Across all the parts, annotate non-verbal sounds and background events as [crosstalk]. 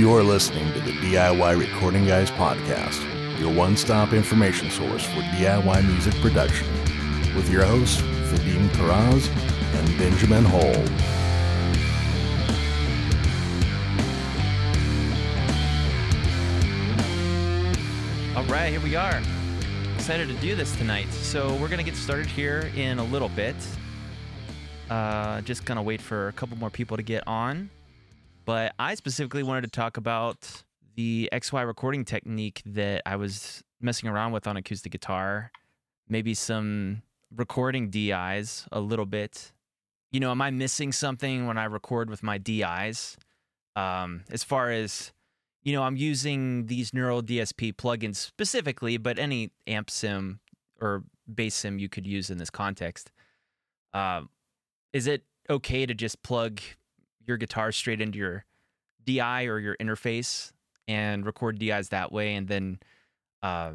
You're listening to the DIY Recording Guys podcast, your one stop information source for DIY music production, with your hosts, Vadim Karaz and Benjamin Hole. All right, here we are. Excited to do this tonight. So, we're going to get started here in a little bit. Uh, just going to wait for a couple more people to get on. But I specifically wanted to talk about the XY recording technique that I was messing around with on acoustic guitar. Maybe some recording DIs a little bit. You know, am I missing something when I record with my DIs? Um, as far as you know, I'm using these Neural DSP plugins specifically, but any amp sim or bass sim you could use in this context. Uh, is it okay to just plug your guitar straight into your DI or your interface and record DIs that way and then uh,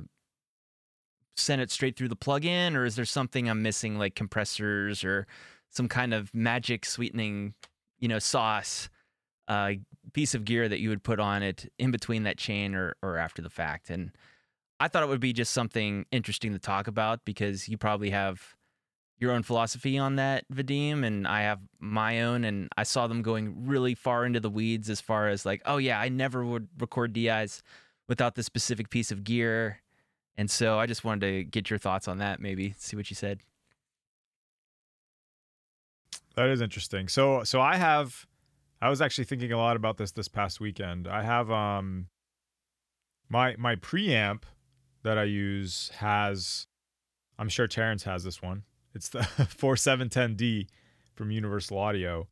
send it straight through the plugin? Or is there something I'm missing, like compressors or some kind of magic sweetening, you know, sauce? uh, piece of gear that you would put on it in between that chain or or after the fact. And I thought it would be just something interesting to talk about because you probably have your own philosophy on that, Vadim, and I have my own. And I saw them going really far into the weeds as far as like, oh yeah, I never would record DIs without this specific piece of gear. And so I just wanted to get your thoughts on that, maybe see what you said. That is interesting. So so I have I was actually thinking a lot about this this past weekend. I have um my my preamp that I use has I'm sure Terrence has this one. It's the [laughs] 4710D from Universal Audio.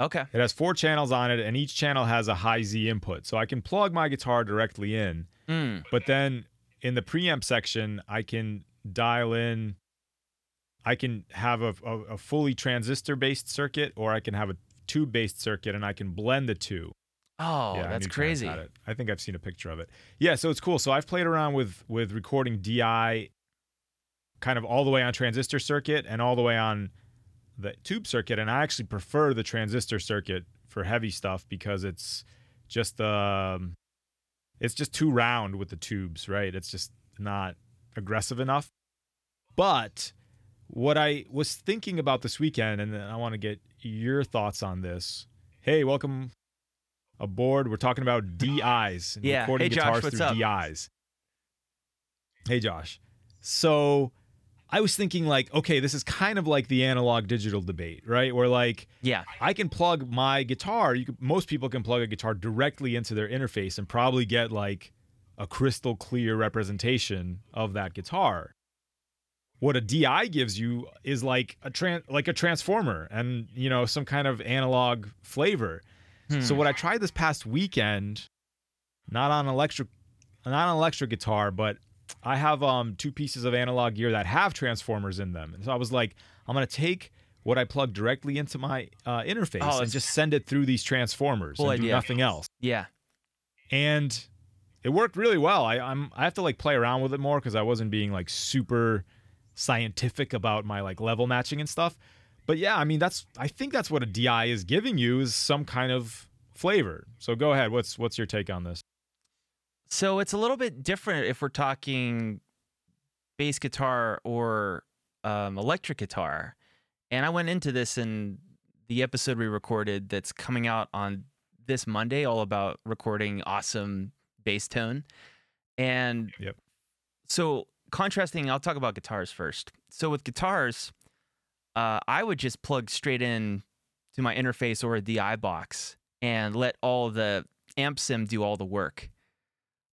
Okay. It has four channels on it and each channel has a high Z input. So I can plug my guitar directly in. Mm. But then in the preamp section, I can dial in I can have a, a, a fully transistor based circuit or I can have a tube based circuit and I can blend the two. Oh, Yeah, that's crazy. I think I've seen a picture of it. Yeah, so it's cool. So I've played around with with recording DI kind of all the way on transistor circuit and all the way on the tube circuit and I actually prefer the transistor circuit for heavy stuff because it's just um it's just too round with the tubes, right? It's just not aggressive enough. But what I was thinking about this weekend, and I want to get your thoughts on this. Hey, welcome aboard. We're talking about DIs and [laughs] Yeah. recording Hey, Josh, guitars what's through up? DIs. Hey, Josh. So I was thinking, like, okay, this is kind of like the analog digital debate, right? Where like Yeah. I can plug my guitar. You could, most people can plug a guitar directly into their interface and probably get like a crystal clear representation of that guitar. What a DI gives you is like a tran- like a transformer and you know some kind of analog flavor. So Hmm. what I tried this past weekend, not on electric, not on electric guitar, but I have um two pieces of analog gear that have transformers in them, and so I was like, I'm gonna take what I plug directly into my uh, interface Oh, and just send it through these transformers Cool and do nothing else. Yeah. And it worked really well. I, I'm I have to like play around with it more because I wasn't being like super scientific about my like level matching and stuff. But yeah, I mean that's I think that's what a DI is giving you is some kind of flavor. So go ahead. What's what's your take on this? So it's a little bit different if we're talking bass guitar or um, electric guitar. And I went into this in the episode we recorded that's coming out on this Monday, all about recording awesome bass tone. And Yep. so contrasting, I'll talk about guitars first. So with guitars, uh, I would just plug straight in to my interface or a DI box and let all the amp sim do all the work.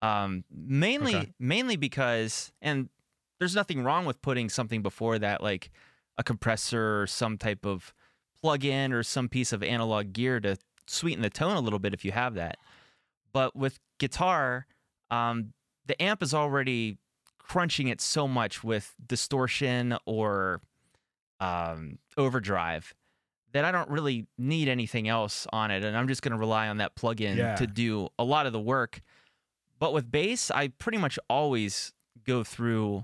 Um, mainly, Okay. mainly because, and there's nothing wrong with putting something before that, like a compressor or some type of plug-in or some piece of analog gear to sweeten the tone a little bit if you have that. But with guitar, um, the amp is already crunching it so much with distortion or um, overdrive that I don't really need anything else on it, and I'm just going to rely on that plugin Yeah. to do a lot of the work. But with bass, I pretty much always go through.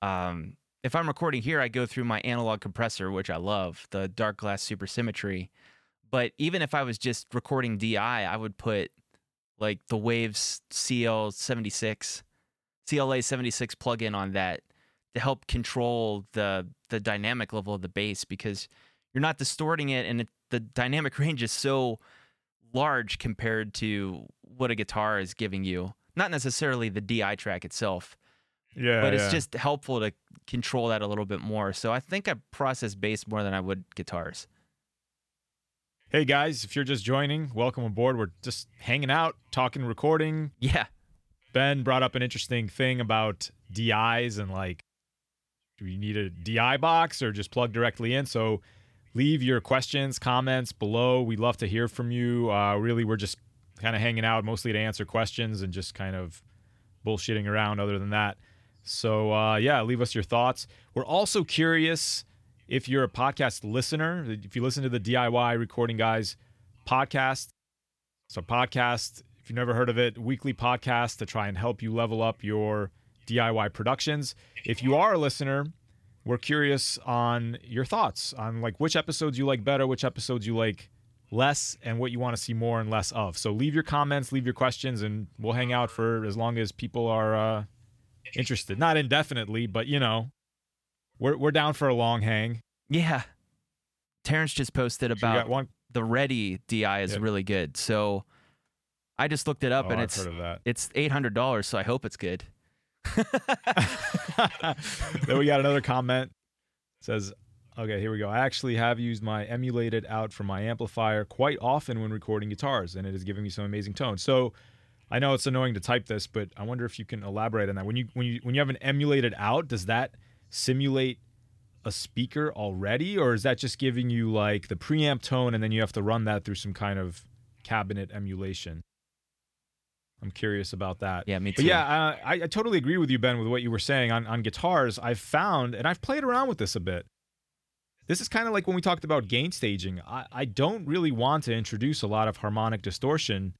Um, if I'm recording here, I go through my analog compressor, which I love, the Darkglass Super Symmetry. But even if I was just recording DI, I would put like the Waves CL76, CLA 76 plugin on that to help control the the dynamic level of the bass because you're not distorting it and it, the dynamic [laughs] range is so large compared to what a guitar is giving you. Not necessarily the DI track itself, Yeah, but it's yeah. just helpful to control that a little bit more. So I think I process bass more than I would guitars. Hey guys, if you're just joining, welcome aboard. We're just hanging out, talking, recording. Yeah. Ben brought up an interesting thing about DIs and like, do you need a DI box or just plug directly in? So leave your questions, comments below. We'd love to hear from you. Uh, really, we're just kind of hanging out mostly to answer questions and just kind of bullshitting around other than that. So, uh, yeah, leave us your thoughts. We're also curious if you're a podcast listener, if you listen to the DIY Recording Guys podcast. It's a podcast, if you've never heard of it, weekly podcast to try and help you level up your DIY productions. If you are a listener, we're curious on your thoughts on like which episodes you like better, which episodes you like less, and what you want to see more and less of. So leave your comments, leave your questions, and we'll hang out for as long as people are uh, interested. Not indefinitely, but you know, we're we're down for a long hang. Yeah. Terrence just posted So we got about one. the Reddi DI is Yep. really good. So I just looked it up Oh, and I've it's heard of that. it's eight hundred dollars. So I hope it's good. [laughs] then we got another comment. It says, okay, here we go. I actually have used my emulated out from my amplifier quite often when recording guitars, and it is giving me some amazing tones. So I know it's annoying to type this, but I wonder if you can elaborate on that. When you when you when you have an emulated out, does that simulate a speaker already, or is that just giving you like the preamp tone and then you have to run that through some kind of cabinet emulation? I'm curious about that. Yeah, me too. But yeah, uh, I, I totally agree with you, Ben, with what you were saying on, on guitars. I've found, and I've played around with this a bit. This is kind of like when we talked about gain staging. I, I don't really want to introduce a lot of harmonic distortion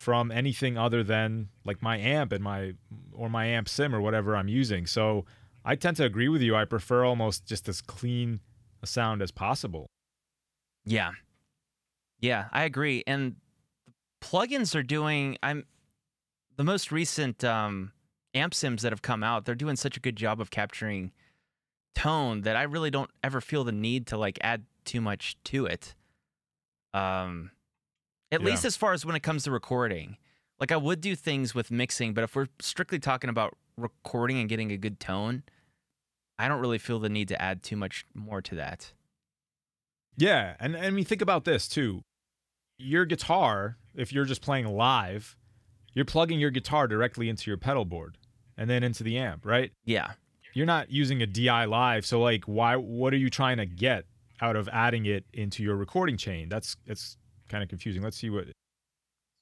from anything other than like my amp and my or my amp sim or whatever I'm using. So I tend to agree with you. I prefer almost just as clean a sound as possible. Yeah. Yeah, I agree. And the plugins are doing I'm the most recent um amp sims that have come out, they're doing such a good job of capturing tone that I really don't ever feel the need to like add too much to it. Um at Yeah. least as far as when it comes to recording. Like I would do things with mixing, but if we're strictly talking about recording and getting a good tone, I don't really feel the need to add too much more to that. Yeah, and I mean think about this too. Your guitar, if you're just playing live, you're plugging your guitar directly into your pedal board and then into the amp, right? Yeah. You're not using a DI live, so like why what are you trying to get out of adding it into your recording chain? That's that's kind of confusing. Let's see what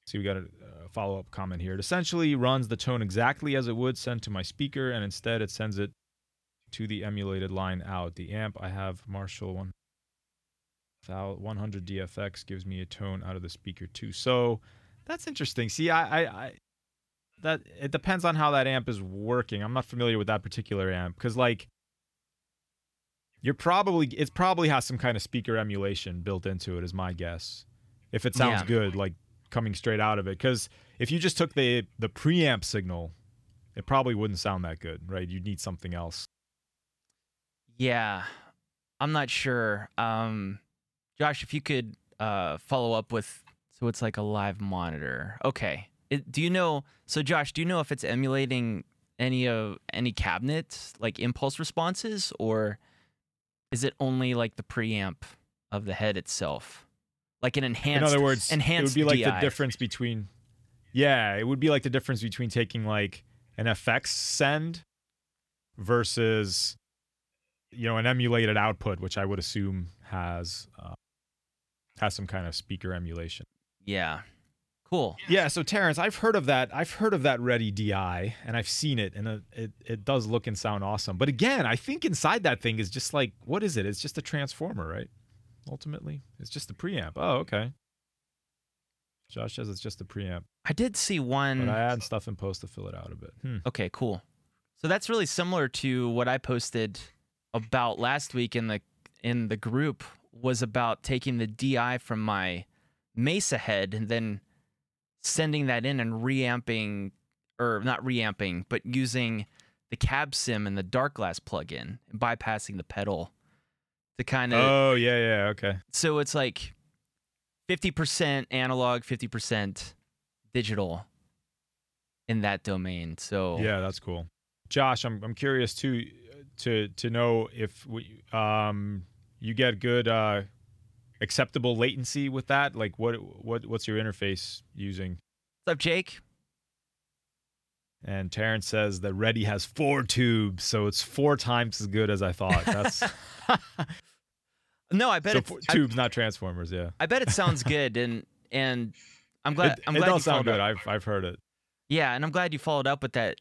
see we got a, uh follow-up comment here. It essentially runs the tone exactly as it would send to my speaker and instead it sends it to the emulated line out. The amp I have Marshall one 100 DFX gives me a tone out of the speaker too. So that's interesting. See, I, I, I that it depends on how that amp is working. I'm not familiar with that particular amp because like you're probably it probably has some kind of speaker emulation built into it is my guess. If it sounds Yeah. good, like coming straight out of it, because if you just took the the preamp signal, it probably wouldn't sound that good, right? You'd need something else. Yeah, I'm not sure. Um, Josh, if you could uh, follow up with, so it's like a live monitor. Okay. It, do you know? So, Josh, do you know if it's emulating any of any cabinets like impulse responses, or is it only like the preamp of the head itself, like an enhanced? In other words, enhanced. it would be like DI. the difference between Yeah, it would be like the difference between taking like an FX send versus you know an emulated output, which I would assume has uh, has some kind of speaker emulation. Yeah. Cool. Yeah, so Terrence, I've heard of that. I've heard of that Reddi DI, and I've seen it, and it, it it does look and sound awesome. But again, I think inside that thing is just like what is it? It's just a transformer, right? Ultimately, it's just the preamp. Oh, okay. Josh says it's just the preamp, I did see one. but I add stuff in post to fill it out a bit. Hmm. Okay, cool. So that's really similar to what I posted about last week in the in the group was about taking the DI from my Mesa head and then sending that in and reamping, or not reamping, but using the cab sim and the Darkglass plugin, and bypassing the pedal to kind of. Oh yeah, yeah, okay. So it's like 50% analog, 50% digital in that domain. So Yeah, that's cool. Josh, I'm I'm curious too to to know if we, um you get good uh acceptable latency with that. Like what what what's your interface using? What's up, Jake? And Terrence says that Reddi has four tubes, so it's four times as good as I thought. That's [laughs] No, I bet so it's, four, I, tubes, not transformers. Yeah, I bet it sounds [laughs] good, and and I'm glad it, I'm it glad you does sound good. up. I've I've heard it. Yeah, and I'm glad you followed up with that,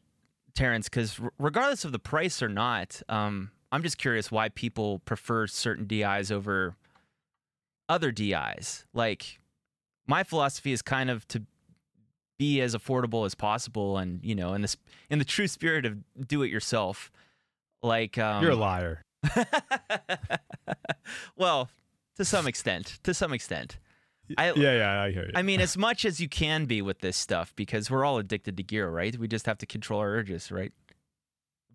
Terrence, because r- regardless of the price or not, um, I'm just curious why people prefer certain DIs over other DIs. Like, my philosophy is kind of to be as affordable as possible, and you know, in this in the true spirit of do it yourself. Like, um, You're a liar. [laughs] well, to some extent, to some extent. I, yeah, yeah, I hear you. I mean, as much as you can be with this stuff, because we're all addicted to gear, right? We just have to control our urges, right?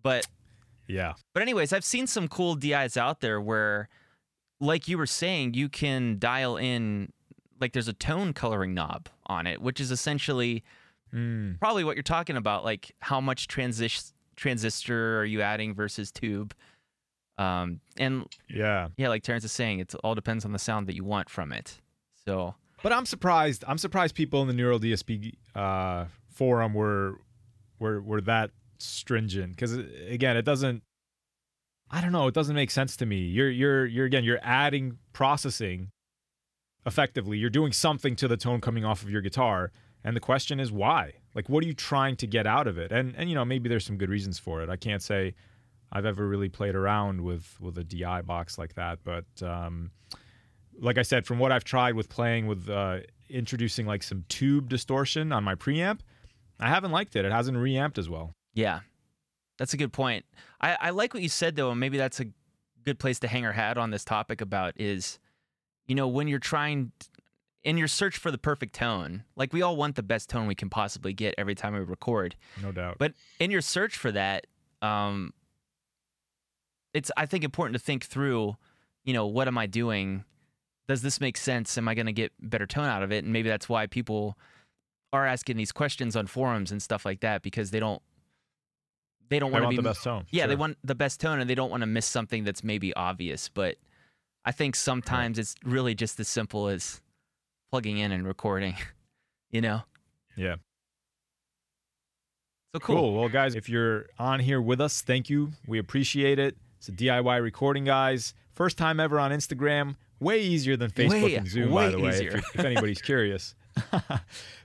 But, yeah, but anyways, I've seen some cool DIs out there where, like you were saying, you can dial in, like there's a tone coloring knob on it, which is essentially mm, probably what you're talking about, like how much transis- transistor are you adding versus tube. Um, and yeah. yeah, like Terrence is saying, it all depends on the sound that you want from it. So But I'm surprised. I'm surprised people in the Neural DSP uh, forum were were were that stringent because again, it doesn't. I don't know. It doesn't make sense to me. You're you're you're again. You're adding processing. Effectively, you're doing something to the tone coming off of your guitar, and the question is why? Like, what are you trying to get out of it? And and you know maybe there's some good reasons for it. I can't say I've ever really played around with with a DI box like that, but um, like I said, from what I've tried with playing with uh, introducing like some tube distortion on my preamp, I haven't liked it. It hasn't reamped as well. Yeah, that's a good point. I, I like what you said though, and maybe that's a good place to hang our hat on this topic about is, you know, when you're trying in your search for the perfect tone, like we all want the best tone we can possibly get every time we record, No doubt. but in your search for that, um, it's I think important to think through, you know, what am I doing? Does this make sense? Am I going to get better tone out of it? And maybe that's why people are asking these questions on forums and stuff like that because they don't they don't want to be the best tone. yeah, they want the best tone and they don't want to miss something that's maybe obvious. But I think sometimes it's really just as simple as plugging in and recording, [laughs] you know? Yeah. So cool. Cool. Well, guys, if you're on here with us, thank you. We appreciate it. It's a DIY recording, guys. First time ever on Instagram. Way easier than Facebook Way- and Zoom, by the way, if, if anybody's [laughs] curious. [laughs]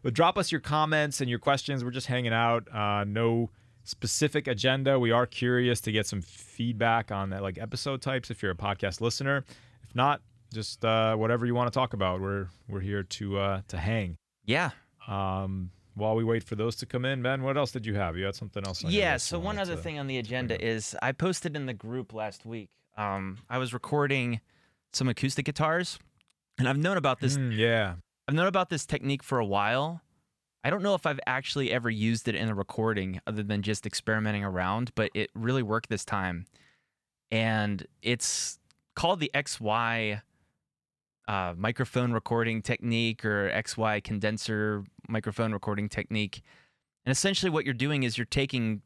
but drop us your comments and your questions. We're just hanging out. Uh, no specific agenda. We are curious to get some feedback on that, like episode types. If you're a podcast listener, if not, just uh, whatever you want to talk about. We're we're here to uh, to hang. Yeah. Um, while we wait for those to come in, Ben, what else did you have? You had something else. On Yeah. So one other to- thing on the agenda is I posted in the group last week. Um, I was recording some acoustic guitars, and I've known about this. Mm, yeah. I've known about this technique for a while. I don't know if I've actually ever used it in a recording other than just experimenting around, but it really worked this time. And it's called the XY uh, microphone recording technique or XY condenser microphone recording technique. And essentially, what you're doing is you're taking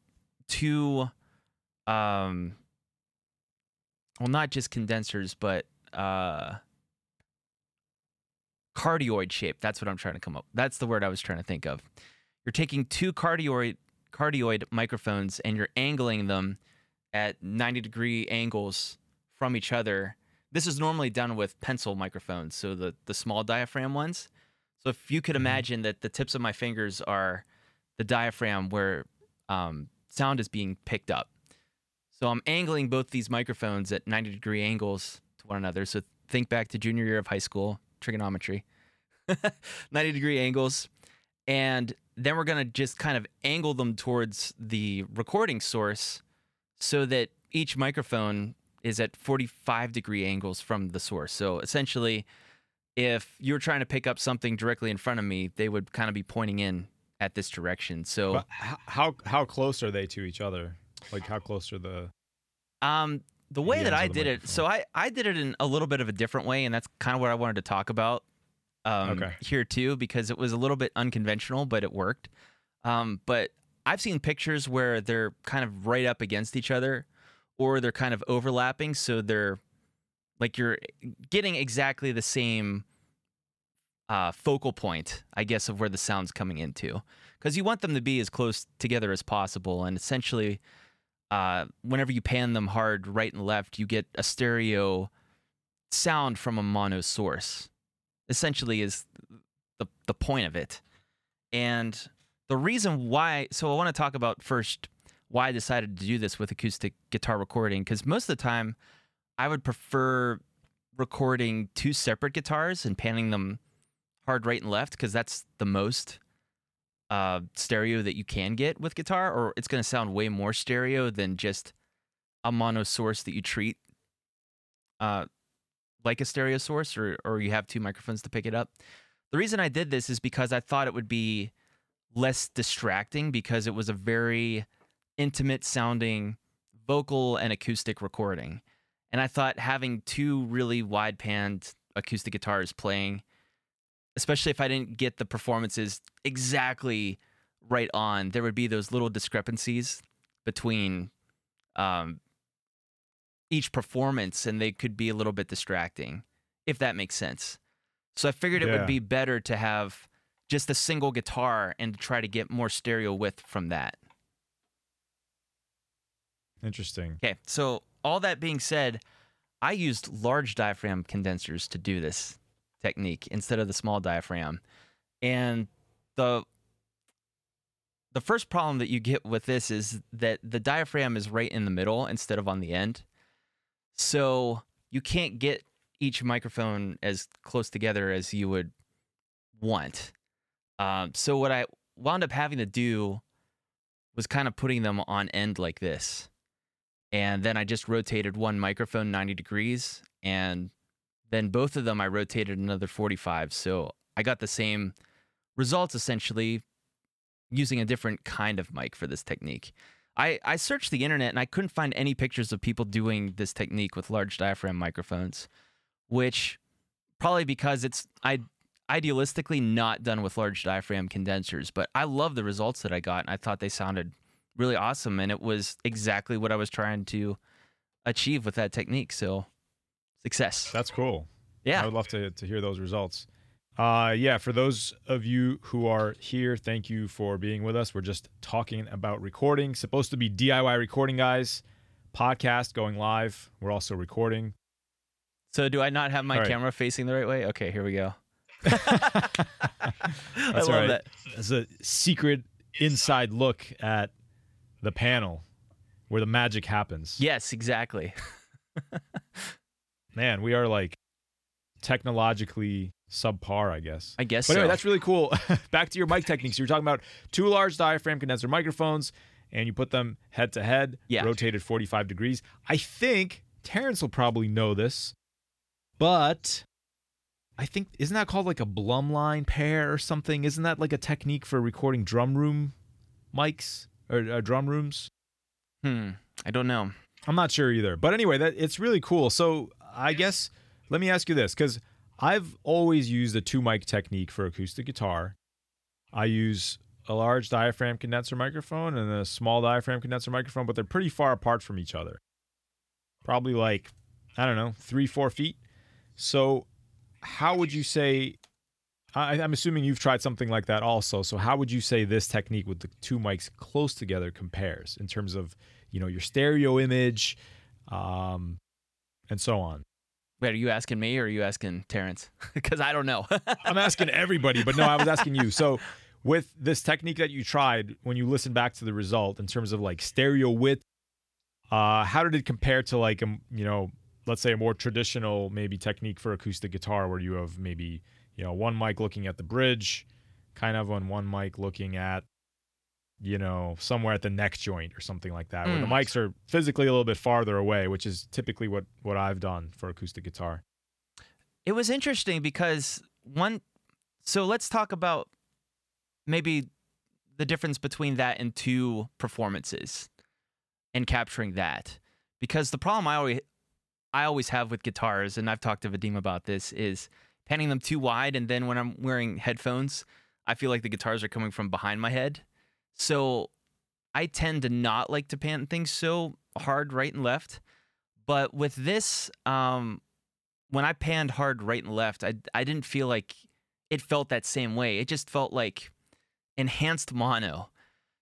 two, um, well, not just condensers, but uh, cardioid shape. That's what I'm trying to come up. That's the word I was trying to think of. You're taking two cardioid cardioid microphones and you're angling them at 90 degree angles from each other. This is normally done with pencil microphones, so the the small diaphragm ones. So if you could Mhm. imagine that the tips of my fingers are the diaphragm where um, sound is being picked up. So I'm angling both these microphones at 90 degree angles to one another. So think back to junior year of high school, trigonometry, [laughs] 90 degree angles. And then we're going to just kind of angle them towards the recording source so that each microphone is at 45 degree angles from the source. So essentially, if you were trying to pick up something directly in front of me, they would kind of be pointing in at this direction. So, But how how close are they to each other? Like how close are the? um, the way that I did it, so I I did it in a little bit of a different way, and that's kind of what I wanted to talk about um, Okay. here too, because it was a little bit unconventional, but it worked. Um, but I've seen pictures where they're kind of right up against each other, or they're kind of overlapping, so they're like you're getting exactly the same uh, focal point, I guess, of where the sound's coming into, because you want them to be as close together as possible, and essentially uh, whenever you pan them hard right and left, you get a stereo sound from a mono source. Essentially, is the the point of it, and the reason why. So I want to talk about first why I decided to do this with acoustic guitar recording because most of the time I would prefer recording two separate guitars and panning them hard right and left because that's the most uh, stereo that you can get with guitar, or it's going to sound way more stereo than just a mono source that you treat uh, like a stereo source, or or you have two microphones to pick it up. The reason I did this is because I thought it would be less distracting because it was a very intimate sounding vocal and acoustic recording. And I thought having two really wide panned acoustic guitars playing especially if I didn't get the performances exactly right on, there would be those little discrepancies between um, each performance, and they could be a little bit distracting, if that makes sense. So I figured it Yeah. would be better to have just a single guitar and try to get more stereo width from that. Interesting. Okay, so all that being said, I used large diaphragm condensers to do this technique instead of the small diaphragm. And the the first problem that you get with this is that the diaphragm is right in the middle instead of on the end. So you can't get each microphone as close together as you would want. Um, so what I wound up having to do was kind of putting them on end like this and then I just rotated one microphone 90 degrees and then both of them I rotated another 45 so I got the same results essentially using a different kind of mic for this technique. I, I searched the internet and I couldn't find any pictures of people doing this technique with large diaphragm microphones, which probably because it's I idealistically not done with large diaphragm condensers, but I love the results that I got and I thought they sounded really awesome and it was exactly what I was trying to achieve with that technique. So success. That's cool. Yeah. I would love to to hear those results. Uh, yeah, for those of you who are here, thank you for being with us. We're just talking about recording. Supposed to be DIY recording guys podcast going live. We're also recording. So do I not have my right. camera facing the right way? Okay, here we go. [laughs] [laughs] I That's love right. that. It's a secret inside look at the panel where the magic happens. Yes, exactly. [laughs] Man, we are like technologically subpar, I guess. I guess But anyway, so. that's really cool. [laughs] Back to your mic techniques. You were talking about two large diaphragm condenser microphones, and you put them head to head, rotated 45 degrees. I think Terrence will probably know this, but I think isn't that called like a Blumlein pair or something? Isn't that like a technique for recording drum room mics or uh, drum rooms? Hmm. I don't know. I'm not sure either. But anyway, that it's really cool. So I guess let me ask you this because I've always used a two mic technique for acoustic guitar. I use a large diaphragm condenser microphone and a small diaphragm condenser microphone, but they're pretty far apart from each other. Probably like, I don't know, three, four feet. So, how would you say? I, I'm assuming you've tried something like that also. So, how would you say this technique with the two mics close together compares in terms of you know your stereo image um and so on Wait, are you asking me or are you asking Terrence? [laughs] Because I don't know. [laughs] i'm asking everybody but no i was asking you so with this technique that you tried when you listen back to the result in terms of like stereo width uh how did it compare to like a you know let's say a more traditional maybe technique for acoustic guitar where you have maybe you know one mic looking at the bridge kind of on one mic looking at you know somewhere at the neck joint or something like that where the Mm. mics are physically a little bit farther away which is typically what what i've done for acoustic guitar. It was interesting because one so let's talk about maybe the difference between that and two performances and capturing that. Because the problem i always i always have with guitars and i've talked to vadim about this is panning them too wide and then when i'm wearing headphones i feel like the guitars are coming from behind my head so i tend to not like to pan things so hard right and left but with this um when I panned hard right and left, I I didn't feel like it felt that same way. It just felt like enhanced mono.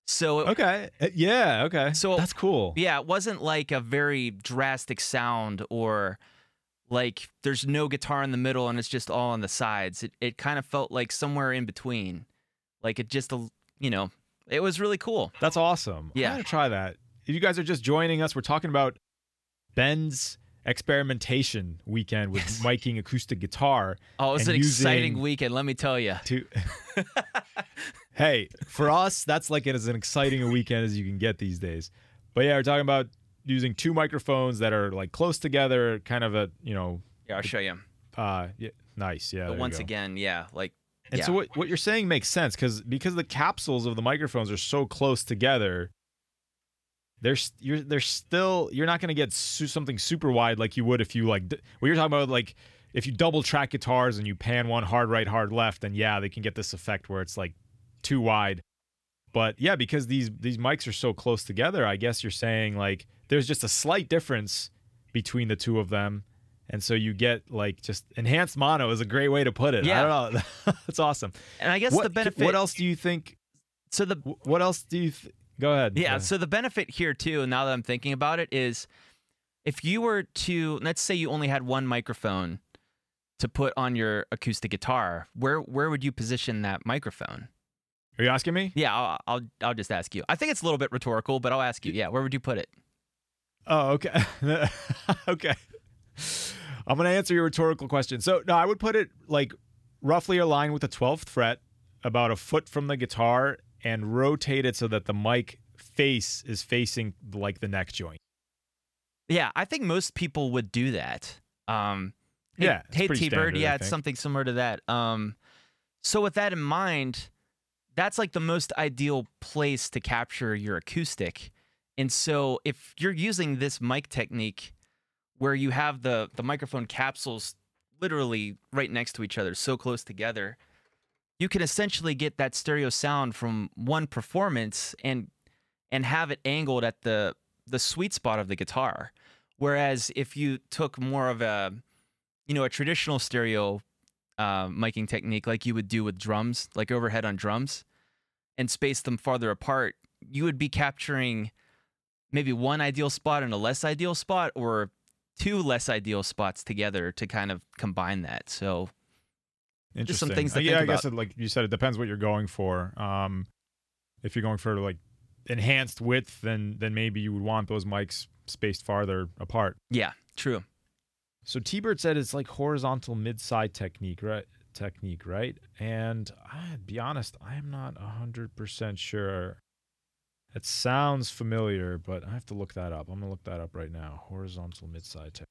So Okay. Uh, Yeah. Okay. So- that's cool. yeah, it wasn't like a very drastic sound or like there's no guitar in the middle and it's just all on the sides. It it kind of felt like somewhere in between. Like it just a you know, it was really cool. That's awesome. Yeah. I'm gonna try that. If you guys are just joining us, we're talking about Ben's experimentation weekend with Yes. miking acoustic guitar. Oh, it was an exciting weekend, let me tell you. To [laughs] hey, for us, that's like as an exciting a weekend as you can get these days. But yeah, we're talking about using two microphones that are like close together, kind of a you know, Yeah, I'll show you. uh, yeah, nice, yeah. But once again, yeah, like And yeah. so what what you're saying makes sense because because the capsules of the microphones are so close together. There's you're there's still you're not gonna get su- something super wide like you would if you like what you're talking about like if you double track guitars and you pan one hard right hard left then yeah they can get this effect where it's like too wide. But yeah, because these these mics are so close together, I guess you're saying like there's just a slight difference between the two of them. And so you get like just enhanced mono is a great way to put it. Yeah. I don't know. [laughs] That's awesome. and I guess what, the benefit what else do you think? so the What else do you? Th- go ahead. Yeah. So the benefit here too, now that I'm thinking about it, is if you were to let's say you only had one microphone to put on your acoustic guitar, where where would you position that microphone? are you asking me? Yeah, I'll I'll, I'll just ask you. I think it's a little bit rhetorical, but I'll ask you. Yeah, where would you put it? Oh, okay. [laughs] okay. I'm gonna answer your rhetorical question. So no, I would put it like roughly aligned with the 12th fret, about a foot from the guitar, and rotate it so that the mic face is facing like the neck joint. Yeah, I think most people would do that. Um, hey, Yeah, hey T Bird, yeah, it's something similar to that. Um, so with that in mind, that's like the most ideal place to capture your acoustic. And so if you're using this mic technique where you have the the microphone capsules literally right next to each other, so close together, you can essentially get that stereo sound from one performance and and have it angled at the the sweet spot of the guitar. Whereas if you took more of a you know a traditional stereo uh, miking technique like you would do with drums, like overhead on drums, and space them farther apart, you would be capturing maybe one ideal spot and a less ideal spot, or two less ideal spots together to kind of combine that. So Just some things to Uh, yeah, think I guess it, like you said, it depends what you're going for. Um, if you're going for like enhanced width, then then maybe you would want those mics spaced farther apart. yeah, true. So T-Bird said it's like horizontal mid-side technique, right? Technique, right? And I'd be honest, I am not hundred percent sure. It sounds familiar, but I have to look that up. I'm gonna look that up right now. Horizontal midside tech.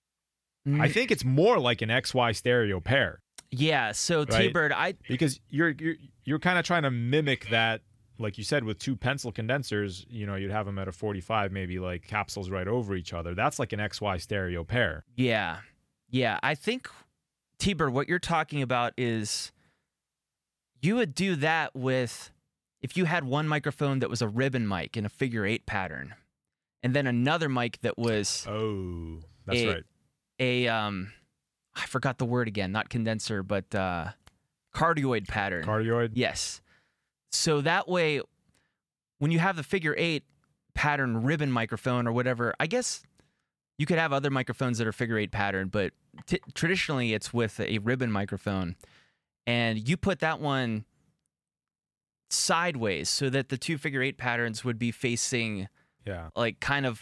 I Mm, think it's more like an XY stereo pair yeah. So Right. T Bird, I because you're you're you're kind of trying to mimic that like you said with two pencil condensers you know you'd have them at a 45 maybe like capsules right over each other that's like an xy stereo pair Yeah. Yeah. I think, T Bird, what you're talking about is you would do that with if you had one microphone that was a ribbon mic in a figure eight pattern, and then another mic that was oh that's a, right a um I forgot the word again, not condenser, but uh cardioid pattern. cardioid Yes. So that way, when you have the figure eight pattern ribbon microphone or whatever, I guess you could have other microphones that are figure eight pattern, but t- traditionally it's with a ribbon microphone. And you put that one sideways so that the two figure eight patterns would be facing yeah like kind of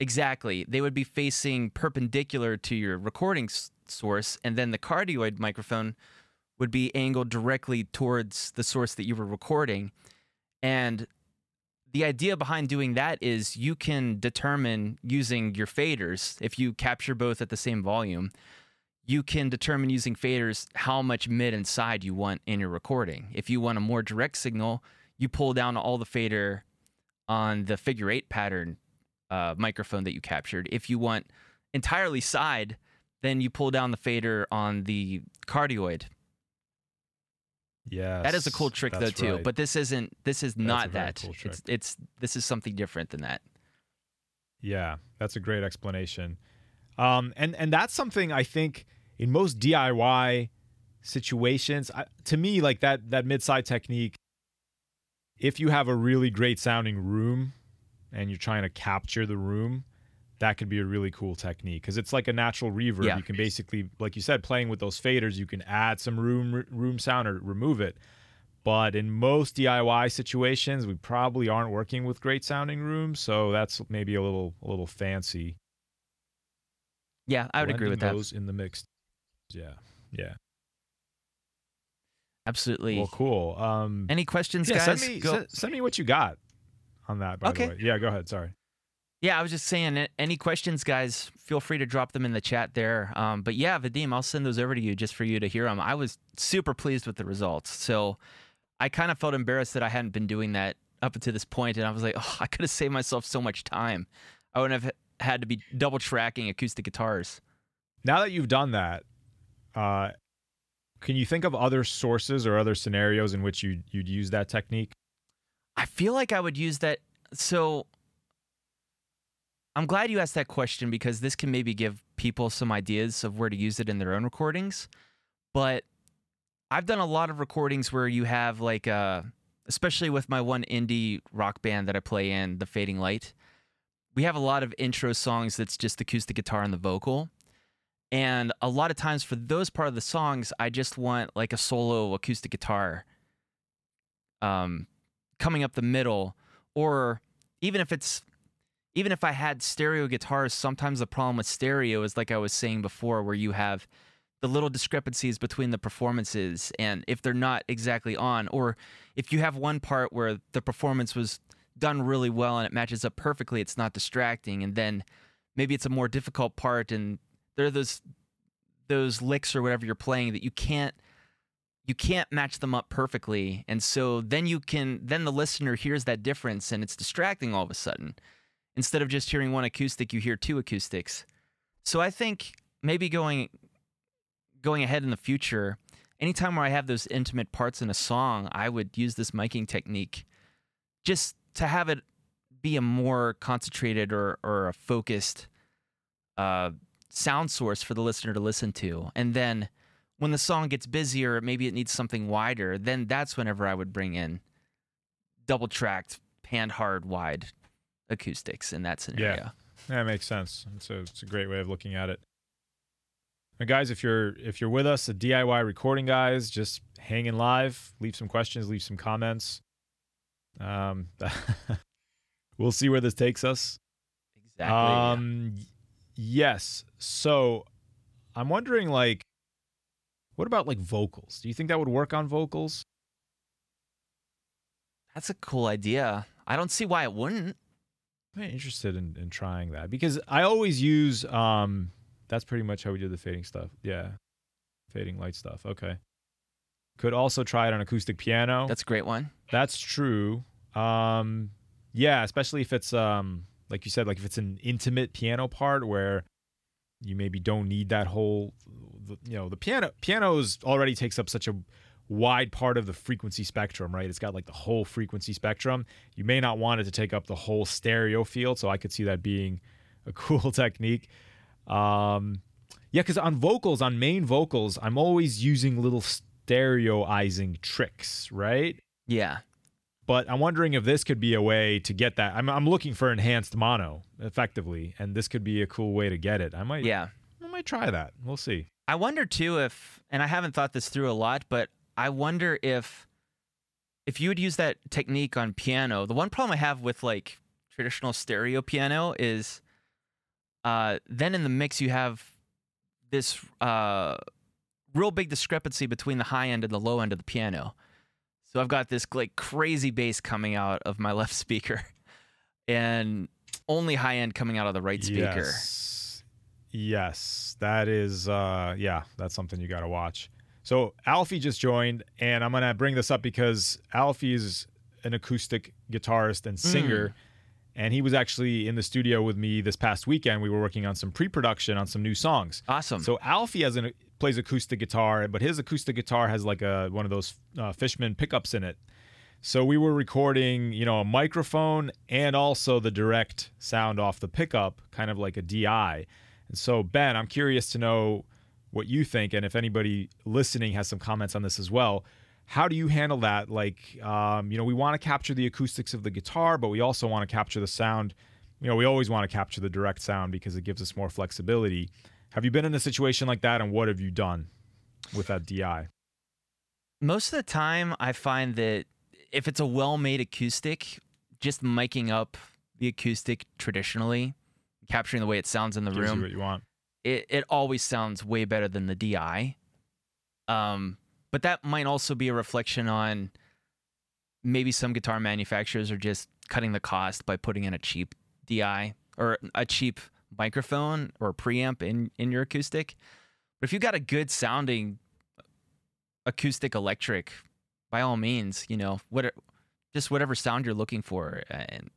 Exactly. They would be facing perpendicular to your recording s- source, and then the cardioid microphone would be angled directly towards the source that you were recording. And the idea behind doing that is you can determine using your faders, if you capture both at the same volume, you can determine using faders how much mid and side you want in your recording. If you want a more direct signal, you pull down all the fader on the figure eight pattern uh, microphone that you captured. If you want entirely side, then you pull down the fader on the cardioid. Yeah, That is a cool trick though too. But this isn't. This is a not that. cool it's it's this is something different than that. Yeah, that's a great explanation. Um, and and that's something I think in most DIY situations, I, to me, like that that mid side technique. If you have a really great sounding room, and you're trying to capture the room, that could be a really cool technique because it's like a natural reverb. Yeah. You can basically, like you said, playing with those faders, you can add some room room sound or remove it. But in most DIY situations, we probably aren't working with great sounding rooms, so that's maybe a little a little fancy. Yeah, I would agree Blending with that. those in the mix. Yeah, yeah. Absolutely. Well, cool. Um, Any questions, yeah, guys? send me Go- send, me what you got on that. By Okay. the way, yeah, go ahead. Sorry. Yeah, I was just saying, any questions, guys, feel free to drop them in the chat there. Um, but yeah, Vadim, I'll send those over to you just for you to hear them. I was super pleased with the results. So I kind of felt embarrassed that I hadn't been doing that up until this point, and I was like, oh, I could have saved myself so much time. I wouldn't have had to be double tracking acoustic guitars. Now that you've done that, uh, can you think of other sources or other scenarios in which you you'd use that technique? I feel like I would use that. So I'm glad you asked that question because this can maybe give people some ideas of where to use it in their own recordings. But I've done a lot of recordings where you have like uh especially with my one indie rock band that I play in, The Fading Light. We have a lot of intro songs that's just acoustic guitar and the vocal. And a lot of times for those part of the songs, I just want like a solo acoustic guitar um coming up the middle. Or even if it's even if I had stereo guitars, sometimes the problem with stereo is like I was saying before, where you have the little discrepancies between the performances and if they're not exactly on, or if you have one part where the performance was done really well and it matches up perfectly, it's not distracting, and then maybe it's a more difficult part and there are those those licks or whatever you're playing that you can't you can't match them up perfectly. And so then you can then the listener hears that difference and it's distracting all of a sudden. Instead of just hearing one acoustic you hear two acoustics. So i think maybe going going ahead in the future anytime where i have those intimate parts in a song i would use this miking technique just to have it be a more concentrated or or a focused uh sound source for the listener to listen to and then when the song gets busier, maybe it needs something wider, then that's whenever I would bring in double tracked, pan hard, wide acoustics in that scenario. Yeah. That makes sense. It's a it's a great way of looking at it. And guys, if you're if you're with us, the DIY recording guys, just hanging live, leave some questions, leave some comments. Um, [laughs] we'll see where this takes us. Exactly. Um, y- yes. So, I'm wondering, like, what about like vocals? Do you think that would work on vocals? That's a cool idea. I don't see why it wouldn't. I'm interested in, in trying that because I always use um that's pretty much how we do the fading stuff. Yeah. Fading light stuff. Okay. Could also try it on acoustic piano. That's a great one. That's true. Um yeah, especially if it's um like you said like if it's an intimate piano part where you maybe don't need that whole you know the piano pianos already takes up such a wide part of the frequency spectrum right? It's got like the whole frequency spectrum. You may not want it to take up the whole stereo field so i could see that being a [laughs] cool technique. Um yeah because on vocals on main vocals i'm always using little stereoizing tricks right? Yeah. But I'm wondering if this could be a way to get that. I'm, I'm looking for enhanced mono effectively, and this could be a cool way to get it. I might, Yeah. I might try that. We'll see. I wonder too if, and I haven't thought this through a lot, but I wonder if, if you would use that technique on piano. The one problem I have with like traditional stereo piano is, uh, then in the mix you have this uh, real big discrepancy between the high end and the low end of the piano. So I've got this like crazy bass coming out of my [laughs] left speaker, and only high end coming out of the right speaker. Yes. Yes, that is. Uh, yeah, that's something you got to watch. So Alfie just joined, and I'm gonna bring this up because Alfie is an acoustic guitarist and singer, and he was actually in the studio with me this past weekend. We were working on some pre-production on some new songs. Awesome. So Alfie has an plays acoustic guitar, but his acoustic guitar has like a one of those uh, Fishman pickups in it. So we were recording, you know, a microphone and also the direct sound off the pickup, kind of like a DI. And so Ben, I'm curious to know what you think, and if anybody listening has some comments on this as well. How do you handle that? Like, um, you know, we want to capture the acoustics of the guitar, but we also want to capture the sound. You know, we always want to capture the direct sound because it gives us more flexibility. Have you been in a situation like that, and what have you done with that DI? Most of the time, I find that if it's a well-made acoustic, just miking up the acoustic traditionally, capturing the way it sounds in the Gives room, you what you want. it, it always sounds way better than the DI. Um, but that might also be a reflection on maybe some guitar manufacturers are just cutting the cost by putting in a cheap DI or a cheap microphone or preamp in in your acoustic. But if you've got a good sounding acoustic electric, by all means, you know, what just whatever sound you're looking for and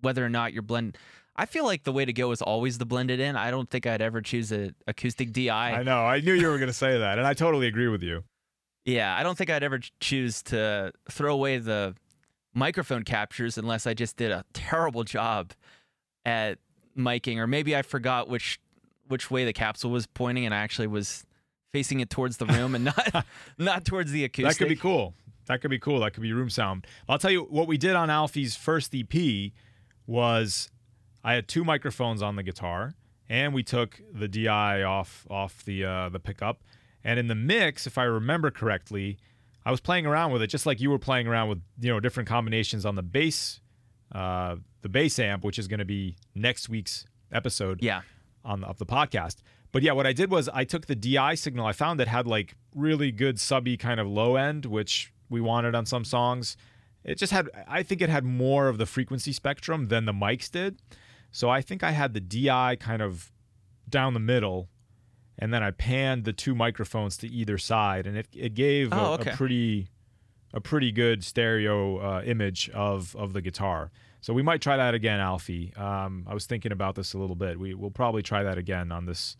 whether or not you're blend I feel like the way to go is always the blended in. I don't think I'd ever choose a acoustic DI. I know. I knew you were going to say that, and I totally agree with you. Yeah, I don't think I'd ever choose to throw away the microphone captures unless I just did a terrible job at miking, or maybe I forgot which which way the capsule was pointing, and I actually was facing it towards the room and not [laughs] [laughs] not towards the acoustic. That could be cool. That could be cool. That could be room sound. I'll tell you what we did on Alfie's first EP was I had two microphones on the guitar, and we took the DI off off the uh, the pickup. And in the mix, if I remember correctly, I was playing around with it just like you were playing around with you know different combinations on the bass, uh, the bass amp, which is going to be next week's episode Yeah, on the, of the podcast. But yeah, what I did was I took the DI signal I found that had like really good subby kind of low end, which we wanted on some songs. It just had I think it had more of the frequency spectrum than the mics did. So I think I had the DI kind of down the middle and then I panned the two microphones to either side and it, it gave a, Oh, okay. a pretty a pretty good stereo uh, image of of the guitar. So we might try that again, Alfie. Um, I was thinking about this a little bit. We will probably try that again on this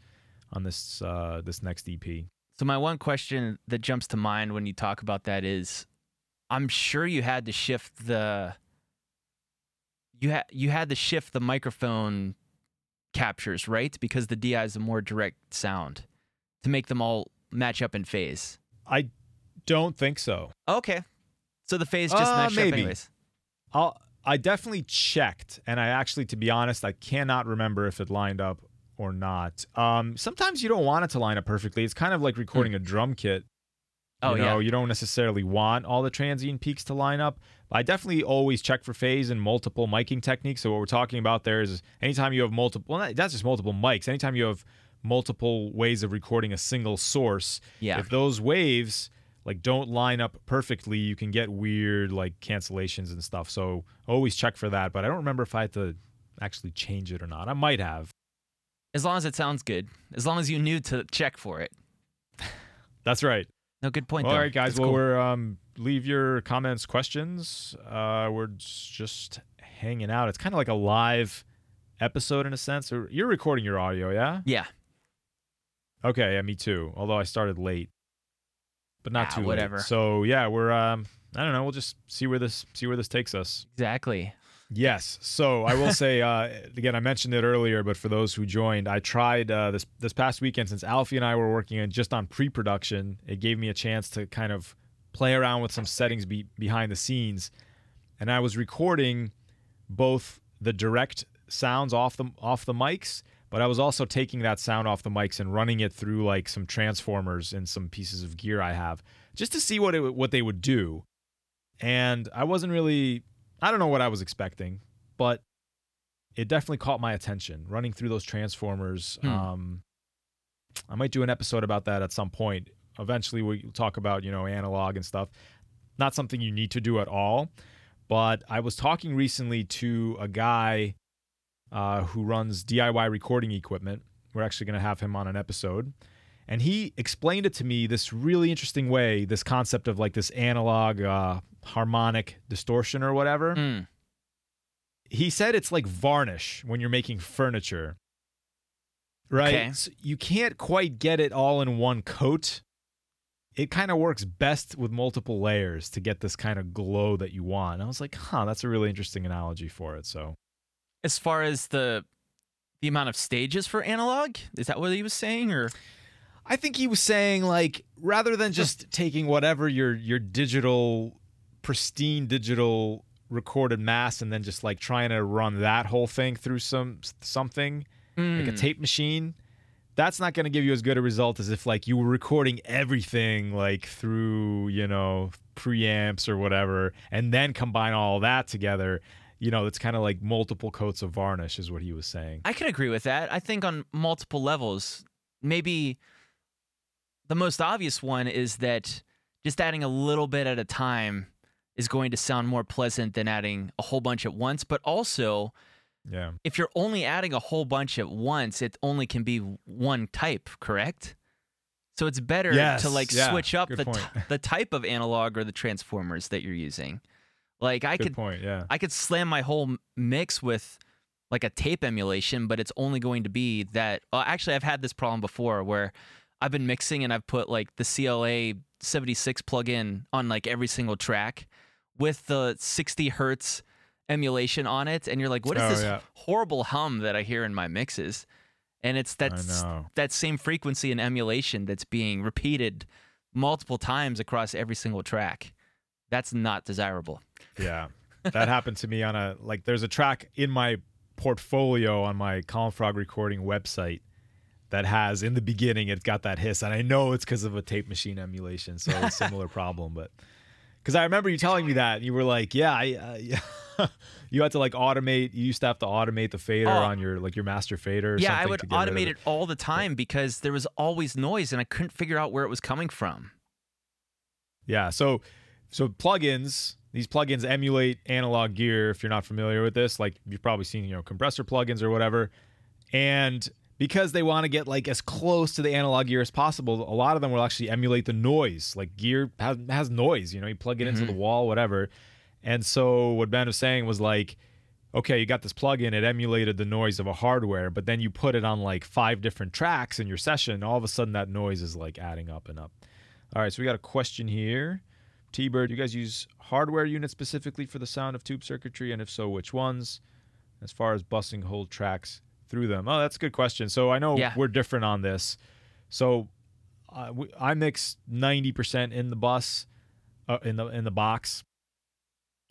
on this uh, this next EP. So my one question that jumps to mind when you talk about that is, I'm sure you had to shift the you had you had to shift the microphone captures right because the DI is a more direct sound to make them all match up in phase. I don't think so. Okay, so the phase just Uh, maybe. up anyways. I'll I definitely checked, and I actually, to be honest, I cannot remember if it lined up or not. Um, sometimes you don't want it to line up perfectly. It's kind of like recording a drum kit. Oh you know, yeah, you don't necessarily want all the transient peaks to line up. But I definitely always check for phase and multiple miking techniques. So what we're talking about there is anytime you have multiple, well, that's just multiple mics. Anytime you have multiple ways of recording a single source, yeah. if those waves like don't line up perfectly, you can get weird like cancellations and stuff. So always check for that. But I don't remember if I had to actually change it or not. I might have. As long as it sounds good, as long as you knew to check for it. That's right. No good point. All though. right, guys. That's well, cool. we're um, leave your comments, questions. Uh, we're just hanging out. It's kind of like a live episode in a sense. Or you're recording your audio, yeah? yeah. Okay, yeah, me too. Although I started late, but not Ah, too late. whatever. So yeah, we're um, I don't know. We'll just see where this see where this takes us. Exactly. Yes. So I will say [laughs] uh, again, I mentioned it earlier, but for those who joined, I tried uh, this this past weekend since Alfie and I were working on just on pre-production. It gave me a chance to kind of play around with some settings be, behind the scenes, and I was recording both the direct sounds off the off the mics, but I was also taking that sound off the mics and running it through like some transformers and some pieces of gear I have, just to see what it what they would do. And I wasn't really I don't know what I was expecting, but it definitely caught my attention running through those transformers. Hmm. Um, I might do an episode about that at some point. Eventually, we'll talk about you know analog and stuff. Not something you need to do at all, but I was talking recently to a guy uh, who runs DIY recording equipment, we're actually going to have him on an episode. And he explained it to me this really interesting way this concept of like this analog uh, harmonic distortion or whatever. Mm. He said it's like varnish when you're making furniture. Right? Okay. So you can't quite get it all in one coat. It kind of works best with multiple layers to get this kind of glow that you want. And I was like, huh, that's a really interesting analogy for it. So As far as the the amount of stages for analog, is that what he was saying, or? I think he was saying like rather than just taking whatever your your digital pristine digital recorded mass and then just like trying to run that whole thing through some something like a Mm. tape machine that's not going to give you as good a result as if like you were recording everything like through you know preamps or whatever and then combine all that together you know it's kind of like multiple coats of varnish is what he was saying I can agree with that. I think on multiple levels, maybe the most obvious one is that just adding a little bit at a time is going to sound more pleasant than adding a whole bunch at once. But also, yeah if you're only adding a whole bunch at once, it only can be one type, correct? So it's better Yes, to like yeah, switch up good the, t- the type of analog or the transformers that you're using. Like I good could point yeah I could slam my whole mix with like a tape emulation, but it's only going to be that. Well, actually, I've had this problem before where I've been mixing and I've put like the CLA 76 plugin on like every single track with the 60 hertz emulation on it, and you're like, what is Oh, this yeah. horrible hum that I hear in my mixes? And it's that I s- know. that same frequency and emulation that's being repeated multiple times across every single track. That's not desirable. Yeah. That happened to me on a like there's a track in my portfolio on my Colin Frog recording website that has in the beginning it's got that hiss and I know it's because of a tape machine emulation so a similar [laughs] problem but because I remember you telling me that and you were like yeah I, uh, [laughs] yeah. you had to like automate you used to have to automate the fader Oh. on your like your master fader or yeah, I would automate it all the time because there was always noise and I couldn't figure out where it was coming from. Yeah. So so plugins, these plugins emulate analog gear if you're not familiar with this. Like you've probably seen, you know, compressor plugins or whatever. And because they want to get like as close to the analog gear as possible, a lot of them will actually emulate the noise. Like gear has, has noise, you know, you plug it into the mm-hmm. wall, whatever. And so what Ben was saying was like, okay, you got this plugin, it emulated the noise of a hardware, but then you put it on like five different tracks in your session, all of a sudden that noise is like adding up and up. All right, so we got a question here. T Bird, you guys use hardware units specifically for the sound of tube circuitry, and if so, which ones? As far as busing whole tracks through them. Oh, that's a good question. So I know Yeah. we're different on this. So uh, we, I mix ninety percent in the bus, uh, in the in the box.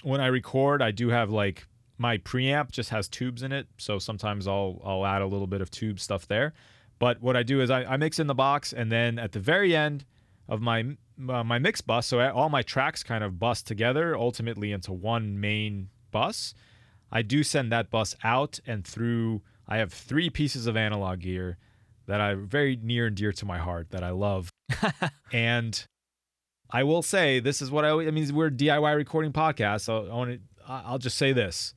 When I record, I do have like my preamp just has tubes in it, so sometimes I'll I'll add a little bit of tube stuff there. But what I do is I, I mix in the box, and then at the very end of my uh, my mix bus, so all my tracks kind of bus together ultimately into one main bus. I do send that bus out and through. I have three pieces of analog gear that are very near and dear to my heart that I love, [laughs] and I will say this is what I. always- I mean, we're DIY recording podcast, so I want to. I'll just say this: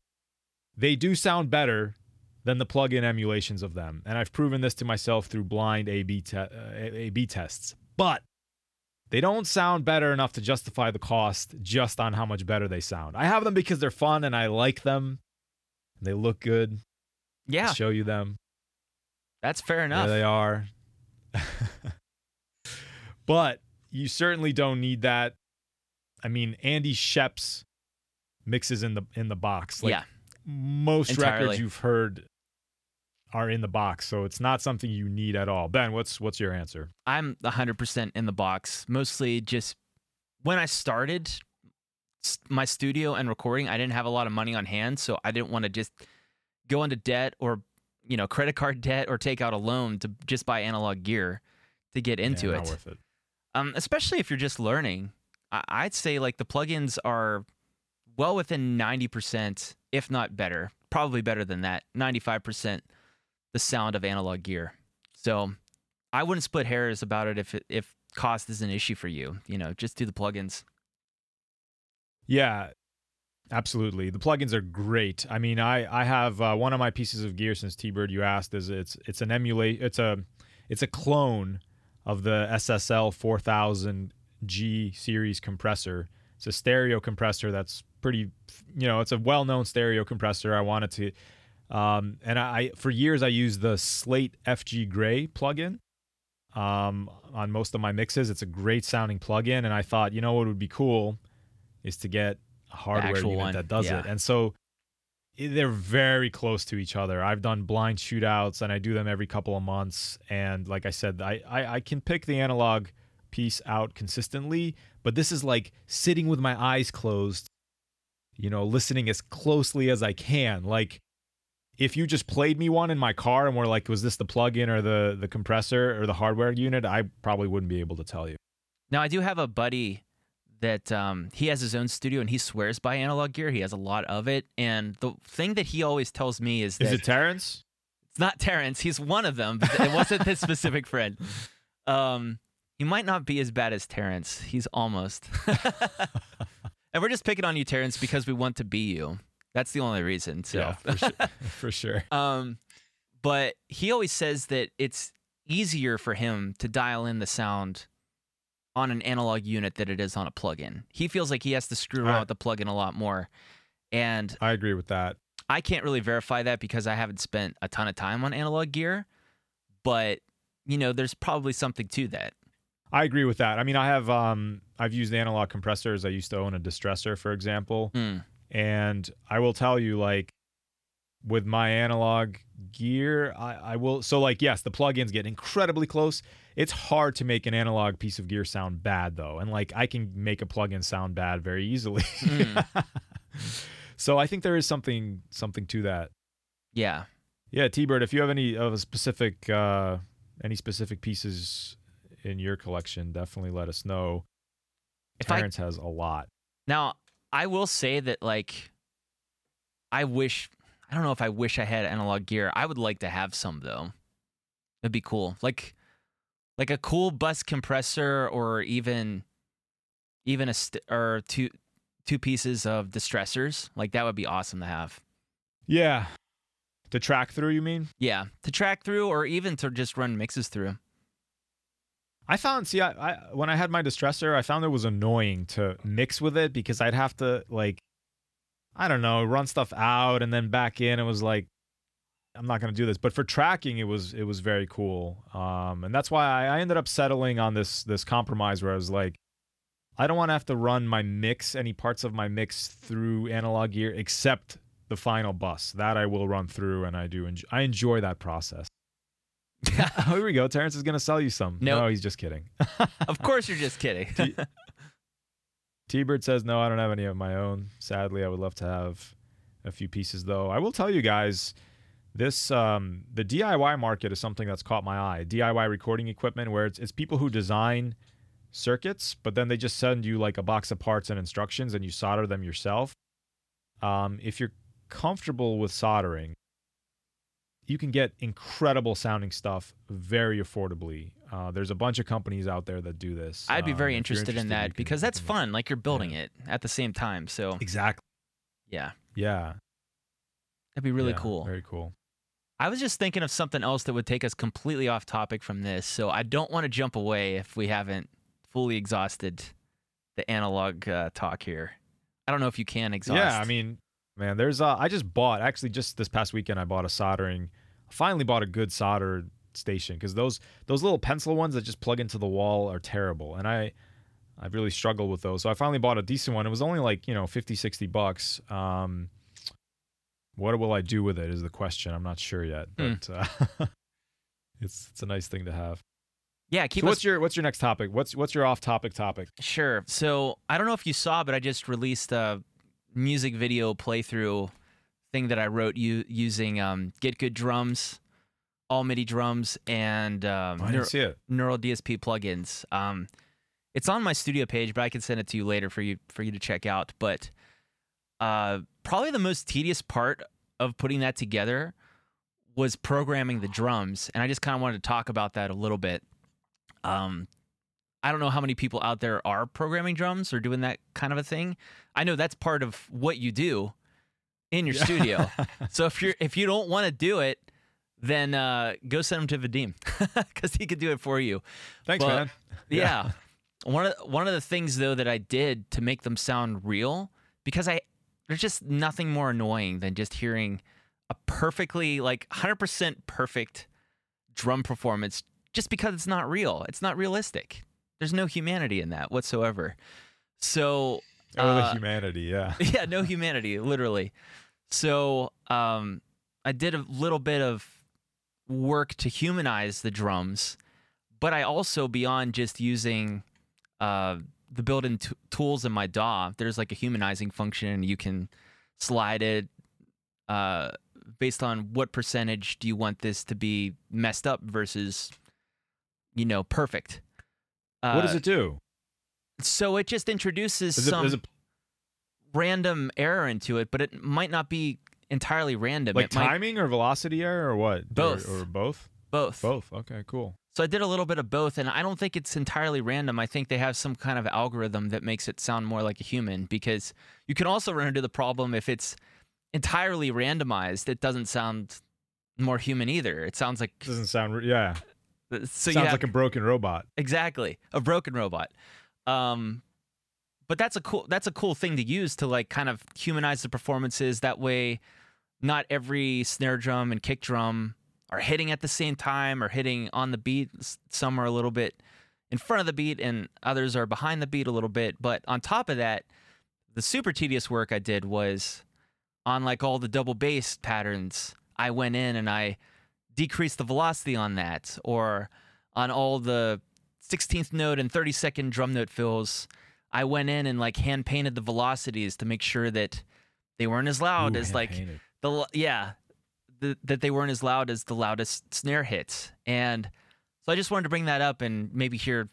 they do sound better than the plug-in emulations of them, and I've proven this to myself through blind A/B te- uh, A/B tests. But they don't sound better enough to justify the cost just on how much better they sound. I have them because they're fun and I like them. They look good. Yeah, I'll show you them. that's fair enough. There they are. [laughs] but you certainly don't need that. I mean, Andy Scheps mixes in the in the box. Like yeah, most Entirely. records you've heard are in the box, so it's not something you need at all. Ben, what's what's your answer? I'm 100% in the box. Mostly just when I started my studio and recording, I didn't have a lot of money on hand, so I didn't want to just go into debt or you know credit card debt or take out a loan to just buy analog gear to get into Yeah, it. Worth it. um, especially if you're just learning. I- I'd say like the plugins are well within 90%, if not better, probably better than that, 95% the sound of analog gear. So I wouldn't split hairs about it if it, if cost is an issue for you. You know, just do the plugins. Yeah. Absolutely, the plugins are great. I mean, I I have uh, one of my pieces of gear since T-Bird you asked is it's it's an emulate it's a it's a clone of the SSL 4000G series compressor. It's a stereo compressor that's pretty you know it's a well-known stereo compressor. I wanted to um, and I for years I used the Slate FG-Grey plugin um, on most of my mixes. It's a great sounding plugin, and I thought, you know what would be cool is to get a hardware unit one, that does yeah. it. And so they're very close to each other. I've done blind shootouts, and I do them every couple of months. And like I said, I I, I can pick the analog piece out consistently, but this is like sitting with my eyes closed, you know, listening as closely as I can, like if you just played me one in my car and were like, was this the plug-in or the the compressor or the hardware unit? I probably wouldn't be able to tell you. Now I do have a buddy that um, he has his own studio and he swears by analog gear. He has a lot of it, and the thing that he always tells me is that Is it Terrence? it's not Terrence. He's one of them, but it wasn't this specific friend. [laughs] Um, he might not be as bad as Terrence. He's almost. [laughs] and we're just picking on you, Terrence, because we want to be you. That's the only reason. So. Yeah, for sure. [laughs] for sure. Um, but he always says that it's easier for him to dial in the sound on an analog unit than it is on a plug-in. He feels like he has to screw around I- with the plug-in a lot more. And I agree with that. I can't really verify that because I haven't spent a ton of time on analog gear, but you know, there's probably something to that. I agree with that. I mean, I have um I've used analog compressors. I used to own a distressor, for example, Hmm. And I will tell you, like, with my analog gear, I, I will. So, like, yes, the plugins get incredibly close. It's hard to make an analog piece of gear sound bad, though, and like I can make a plugin sound bad very easily. Mm. [laughs] so, I think there is something something to that. Yeah. Yeah, T-Bird, if you have any of a specific uh any specific pieces in your collection, definitely let us know. If I Terrence has a lot. Now, I will say that like I wish I don't know if I wish I had analog gear. I would like to have some though. It'd be cool. Like like a cool bus compressor or even even a st- or two two pieces of distressors. Like that would be awesome to have. Yeah. To track through, you mean? Yeah, to track through or even to just run mixes through. I found see I, I when I had my distressor, I found it was annoying to mix with it because I'd have to like I don't know, run stuff out and then back in. It was like I'm not gonna do this. But for tracking it was it was very cool. Um and that's why I, I ended up settling on this this compromise where I was like I don't want to have to run my mix, any parts of my mix through analog gear except the final bus. That I will run through and I do enjoy I enjoy that process. Oh, [laughs] here we go. Terrence is gonna sell you some. Nope. No, he's just kidding. [laughs] of course you're just kidding. T- [laughs] T-Bird says no, I don't have any of my own. Sadly, I would love to have a few pieces though. I will tell you guys, this um, the DIY market is something that's caught my eye. DIY recording equipment, where it's, it's people who design circuits, but then they just send you like a box of parts and instructions, and you solder them yourself. Um, if you're comfortable with soldering, you can get incredible sounding stuff very affordably. Uh, there's a bunch of companies out there that do this. I'd be Um, very if you're interested, in that can- because that's fun. Like you're building it at the same time. So Exactly. yeah, Yeah. that'd be really Yeah, cool. Very cool. I was just thinking of something else that would take us completely off topic from this, so I don't want to jump away if we haven't fully exhausted the analog uh, talk here. I don't know if you can exhaust. Yeah, I mean, man, there's uh I just bought actually just this past weekend I bought a soldering finally bought a good solder station because those those little pencil ones that just plug into the wall are terrible and I I really struggled with those. So I finally bought a decent one. It was only like, you know, 50 60 bucks. Um what will I do with it is the question. I'm not sure yet, Hmm. but uh, [laughs] it's it's a nice thing to have. yeah. Keep so us what's your what's your next topic? What's what's your off topic topic? Sure. So I don't know if you saw, but I just released a music video playthrough thing that I wrote u- using um, Get Good Drums, All MIDI drums, and um, I Neur- see. Neural DSP plugins. Um, it's on my studio page, but I can send it to you later for you for you to check out. But uh, probably the most tedious part of putting that together was programming the drums, and I just kind of wanted to talk about that a little bit. Um, I don't know how many people out there are programming drums or doing that kind of a thing. I know that's part of what you do in your studio. [laughs] So if you're if you don't want to do it, then uh, go send them to Vadim [laughs] because he could do it for you. Thanks, But- man. Yeah. one of one of the things though that I did to make them sound real because I there's just nothing more annoying than just hearing a perfectly like 100% perfect drum performance just because it's not real. It's not realistic. There's no humanity in that whatsoever. So Oh, the uh, humanity, yeah. [laughs] yeah, no humanity, literally. So um, I did a little bit of work to humanize the drums, but I also, beyond just using uh, the built-in t- tools in my DAW, there's like a humanizing function. You can slide it uh, based on what percentage do you want this to be messed up versus, you know, perfect. Uh, what does it do? So it just introduces Is some it random error into it, but it might not be entirely random. like it might timing or velocity error or what? Both. Or, both? both. Both. Okay, cool. So I did a little bit of both, and I don't think it's entirely random. I think they have some kind of algorithm that makes it sound more like a human. Because you can also run into the problem if it's entirely randomized, it doesn't sound more human either. It sounds like Doesn't sound, yeah. So. Sounds have, like a broken robot. exactly a broken robot. Um, but that's a cool that's a cool thing to use to like kind of humanize the performances. That way, not every snare drum and kick drum are hitting at the same time or hitting on the beat. Some are a little bit in front of the beat, and others are behind the beat a little bit. But on top of that, the super tedious work I did was on like all the double bass patterns. I went in and I decreased the velocity on that, or on all the 16th note and 32nd drum note fills. I went in and like hand painted the velocities to make sure that they weren't as loud Ooh, as like the yeah the, that they weren't as loud as the loudest snare hits and so i just wanted to bring that up and maybe hear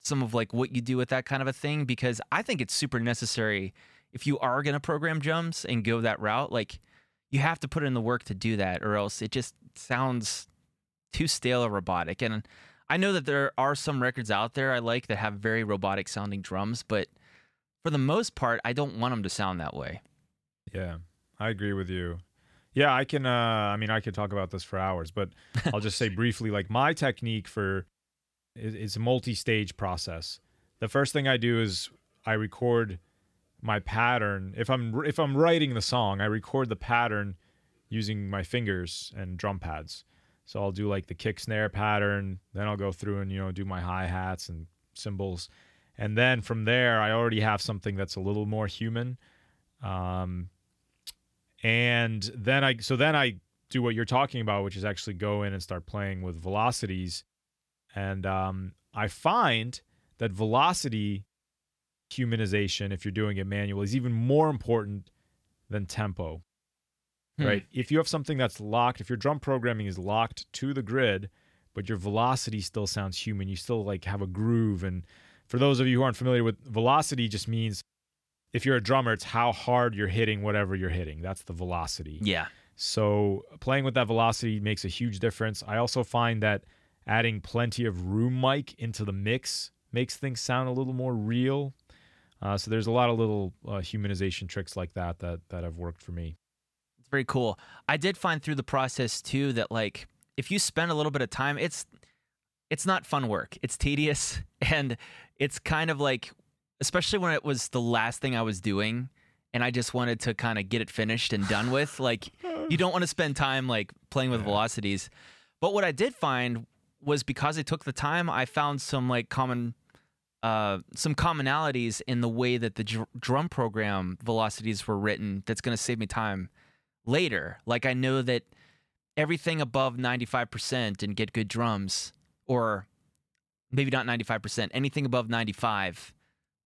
some of like what you do with that kind of a thing because i think it's super necessary if you are going to program drums and go that route like you have to put in the work to do that or else it just sounds too stale or robotic and i know that there are some records out there i like that have very robotic sounding drums but for the most part i don't want them to sound that way Yeah, I agree with you. Yeah, I can. Uh, I mean, I could talk about this for hours, but I'll just say [laughs] briefly. Like my technique for is, is a multi-stage process. The first thing I do is I record my pattern. If I'm if I'm writing the song, I record the pattern using my fingers and drum pads. So I'll do like the kick snare pattern, then I'll go through and you know do my hi hats and cymbals, and then from there I already have something that's a little more human. Um, and then I so then I do what you're talking about, which is actually go in and start playing with velocities, and um, I find that velocity humanization, if you're doing it manually, is even more important than tempo. Hmm. Right? If you have something that's locked, if your drum programming is locked to the grid, but your velocity still sounds human, you still like have a groove. And for those of you who aren't familiar with velocity, just means if you're a drummer, it's how hard you're hitting whatever you're hitting. That's the velocity. yeah So playing with that velocity makes a huge difference. I also find that adding plenty of room mic into the mix makes things sound a little more real. Uh, so there's a lot of little uh, humanization tricks like that that that have worked for me. It's very cool. I did find through the process too that like if you spend a little bit of time, it's it's not fun work. It's tedious [laughs] and it's kind of like especially when it was the last thing I was doing and I just wanted to kind of get it finished and done with. Like you don't want to spend time like playing with Yeah. velocities. But what I did find was because I took the time, I found some like common uh, some commonalities in the way that the dr- drum program velocities were written that's going to save me time later. Like I know that everything above 95% and get good drums or maybe not 95%, anything above 95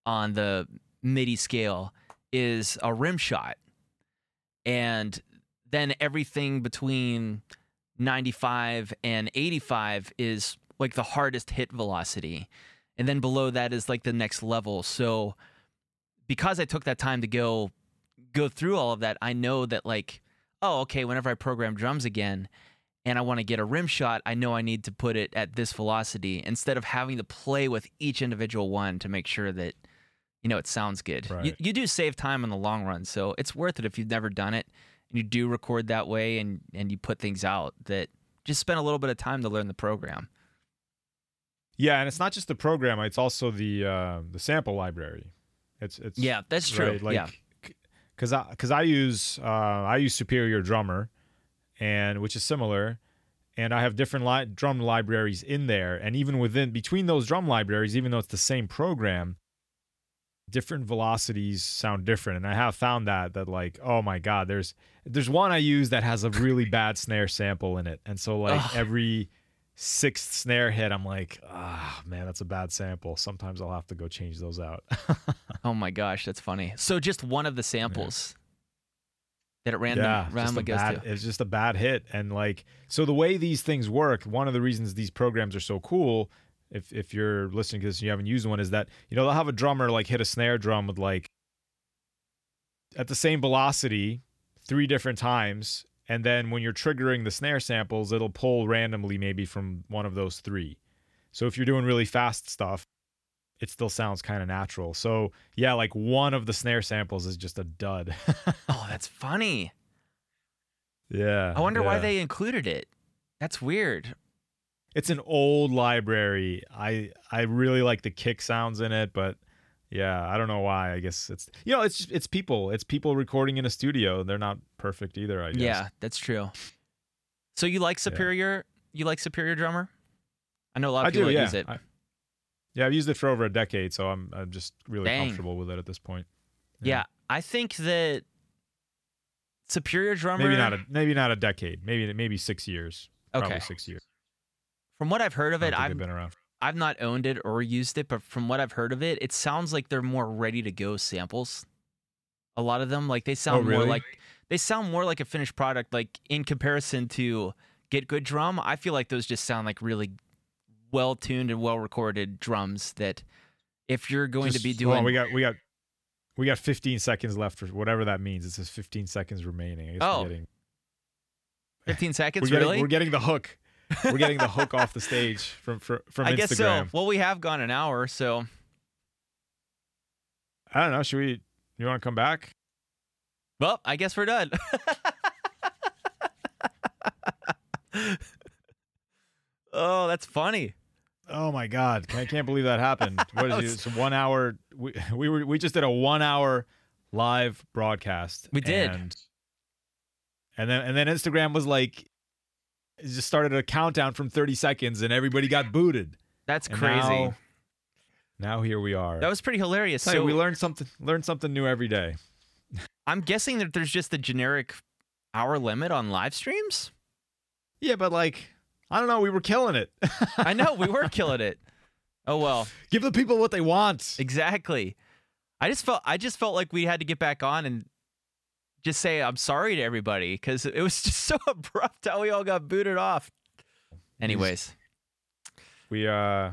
on the MIDI scale is a rim shot. And then everything between 95 and 85 is like the hardest hit velocity. And then below that is like the next level. So because I took that time to go go through all of that, I know that like, oh, okay, whenever I program drums again and I want to get a rim shot, I know I need to put it at this velocity instead of having to play with each individual one to make sure that you know it sounds good. You, you do save time in the long run, so it's worth it if you've never done it and you do record that way and and you put things out that just spend a little bit of time to learn the program. Yeah, and it's not just the program; it's also the uh, the sample library. It's it's Yeah, that's true. right, like, yeah. because I because I use uh, I use Superior Drummer, and which is similar, and I have different li- drum libraries in there, and even within between those drum libraries, even though it's the same program, different velocities sound different, and I have found that that like oh my god, there's there's one I use that has a really bad snare sample in it, and so like Ugh. every sixth snare hit, I'm like ah man, that's a bad sample. Sometimes I'll have to go change those out. [laughs] Oh my gosh, that's funny. So just one of the samples that it ran yeah, randomly goes bad, to. it's just a bad hit. And like, so the way these things work, one of the reasons these programs are so cool, if if you're listening to this and you haven't used one, is that you know they'll have a drummer like hit a snare drum with like at the same velocity three different times, and then when you're triggering the snare samples, it'll pull randomly maybe from one of those three. So if you're doing really fast stuff, it still sounds kind of natural. So yeah, like one of the snare samples is just a dud. [laughs] Oh, that's funny. yeah. I wonder why they included it. That's weird. it's an old library. I I really like the kick sounds in it, but yeah, I don't know why. I guess it's you know it's it's people. It's people recording in a studio. They're not perfect either. I guess. Yeah, that's true. So you like Superior? You like Superior Drummer? I know a lot of I people do. Yeah. use it. I- yeah, I've used it for over a decade, so I'm I'm just really Dang. comfortable with it at this point. yeah. I think that Superior Drummer. Maybe not a maybe not a decade. Maybe maybe six years. Okay. Probably six years. From what I've heard of it, I've been around. I've not owned it or used it, but from what I've heard of it, it sounds like they're more ready to go samples. A lot of them, like they oh, sound more Oh, really? like they sound more like a finished product. Like in comparison to Get Good Drum, I feel like those just sound like really well tuned and well recorded drums. That if you're going to be doing, on, we got we got we got 15 seconds left for whatever that means. It says 15 seconds remaining. I guess Oh, we're getting 15 [laughs] we're seconds, getting, really? we're getting the hook. [laughs] We're getting the hook off the stage from from, from I Instagram. guess so. Well, we have gone an hour, so I don't know. Should we? You want to come back? well, I guess we're done. [laughs] oh, that's funny. Oh my god! I can't believe that happened. [laughs] What is it? It's one hour. We we were we just did a one hour live broadcast. We did. And, and then and then Instagram was like, it just started a countdown from 30 seconds, and everybody got booted. That's And crazy. Now, now here we are. that was pretty hilarious. So we learned something. Learn something new every day. [laughs] I'm guessing that there's just a generic hour limit on live streams. Yeah, but like, I don't know. We were killing it. I know we were [laughs] killing it. Oh well, Give the people what they want. exactly. I just felt I just felt like we had to get back on and just say I'm sorry to everybody because it was [laughs] just so abrupt how we all got booted off. Anyways, We uh,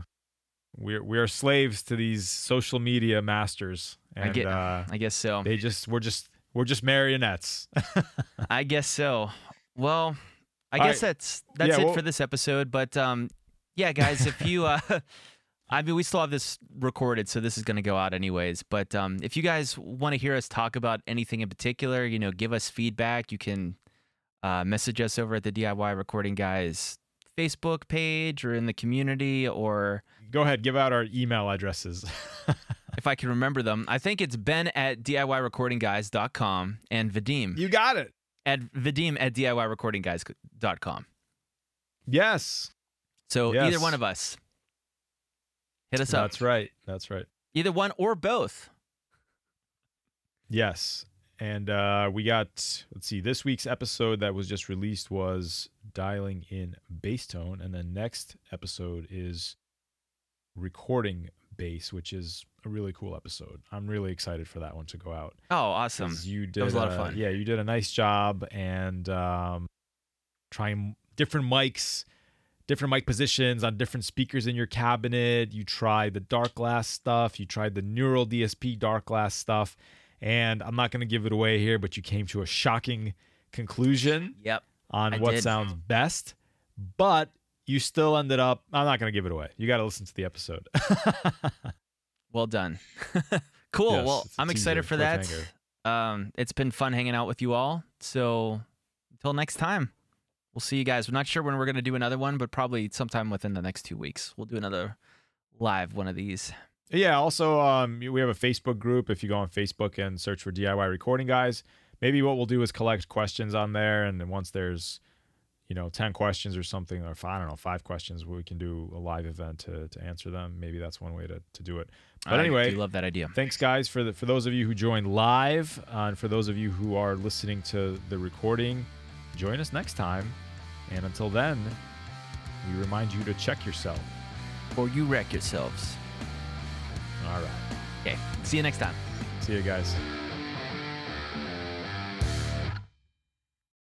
we we are slaves to these social media masters, and I get- uh, I guess so. they just we're just we're just marionettes. [laughs] I guess so. Well, I All guess right. that's that's Yeah, it well- for this episode. But um, yeah, guys, if you uh, [laughs] I mean, we still have this recorded, so this is going to go out anyways. But um, if you guys want to hear us talk about anything in particular, you know, give us feedback. You can uh, message us over at the DIY Recording Guys Facebook page or in the community, or Go ahead, give out our email addresses. [laughs] if I can remember them, I think it's Ben at DIYRecordingGuys.com and Vadim you got it. at Vadim at DIYRecordingGuys.com. Yes, So Yes. either one of us. Hit us up. that's right. That's right. Either one or both. Yes. And uh, we got, let's see, this week's episode that was just released was dialing in bass tone. And then next episode is recording bass, which is a really cool episode. I'm really excited for that one to go out. Oh, awesome. You did was a lot of fun. Yeah, you did a nice job and um, trying different mics, different mic positions on different speakers in your cabinet. You tried the Darkglass stuff. You tried the Neural DSP Darkglass stuff. And I'm not going to give it away here, but you came to a shocking conclusion Yep. on I what did. sounds best. but you still ended up. I'm not going to give it away. You got to listen to the episode. [laughs] Well done. [laughs] cool. Yes, well, I'm excited for that. Um, it's been fun hanging out with you all. So until next time, we'll see you guys. We're not sure when we're going to do another one, but probably sometime within the next two weeks. We'll do another live one of these. Yeah. Also, um, we have a Facebook group. If you go on Facebook and search for DIY Recording Guys, maybe what we'll do is collect questions on there, and then once there's, you know, ten questions or something, or I don't know, five questions, we can do a live event to to answer them. Maybe that's one way to to do it. But I anyway, do love that idea. thanks guys for the for those of you who joined live, uh, and for those of you who are listening to the recording, join us next time. And until then, we remind you to check yourself. Or you wreck yourselves. All right. Okay. See you next time. See you guys.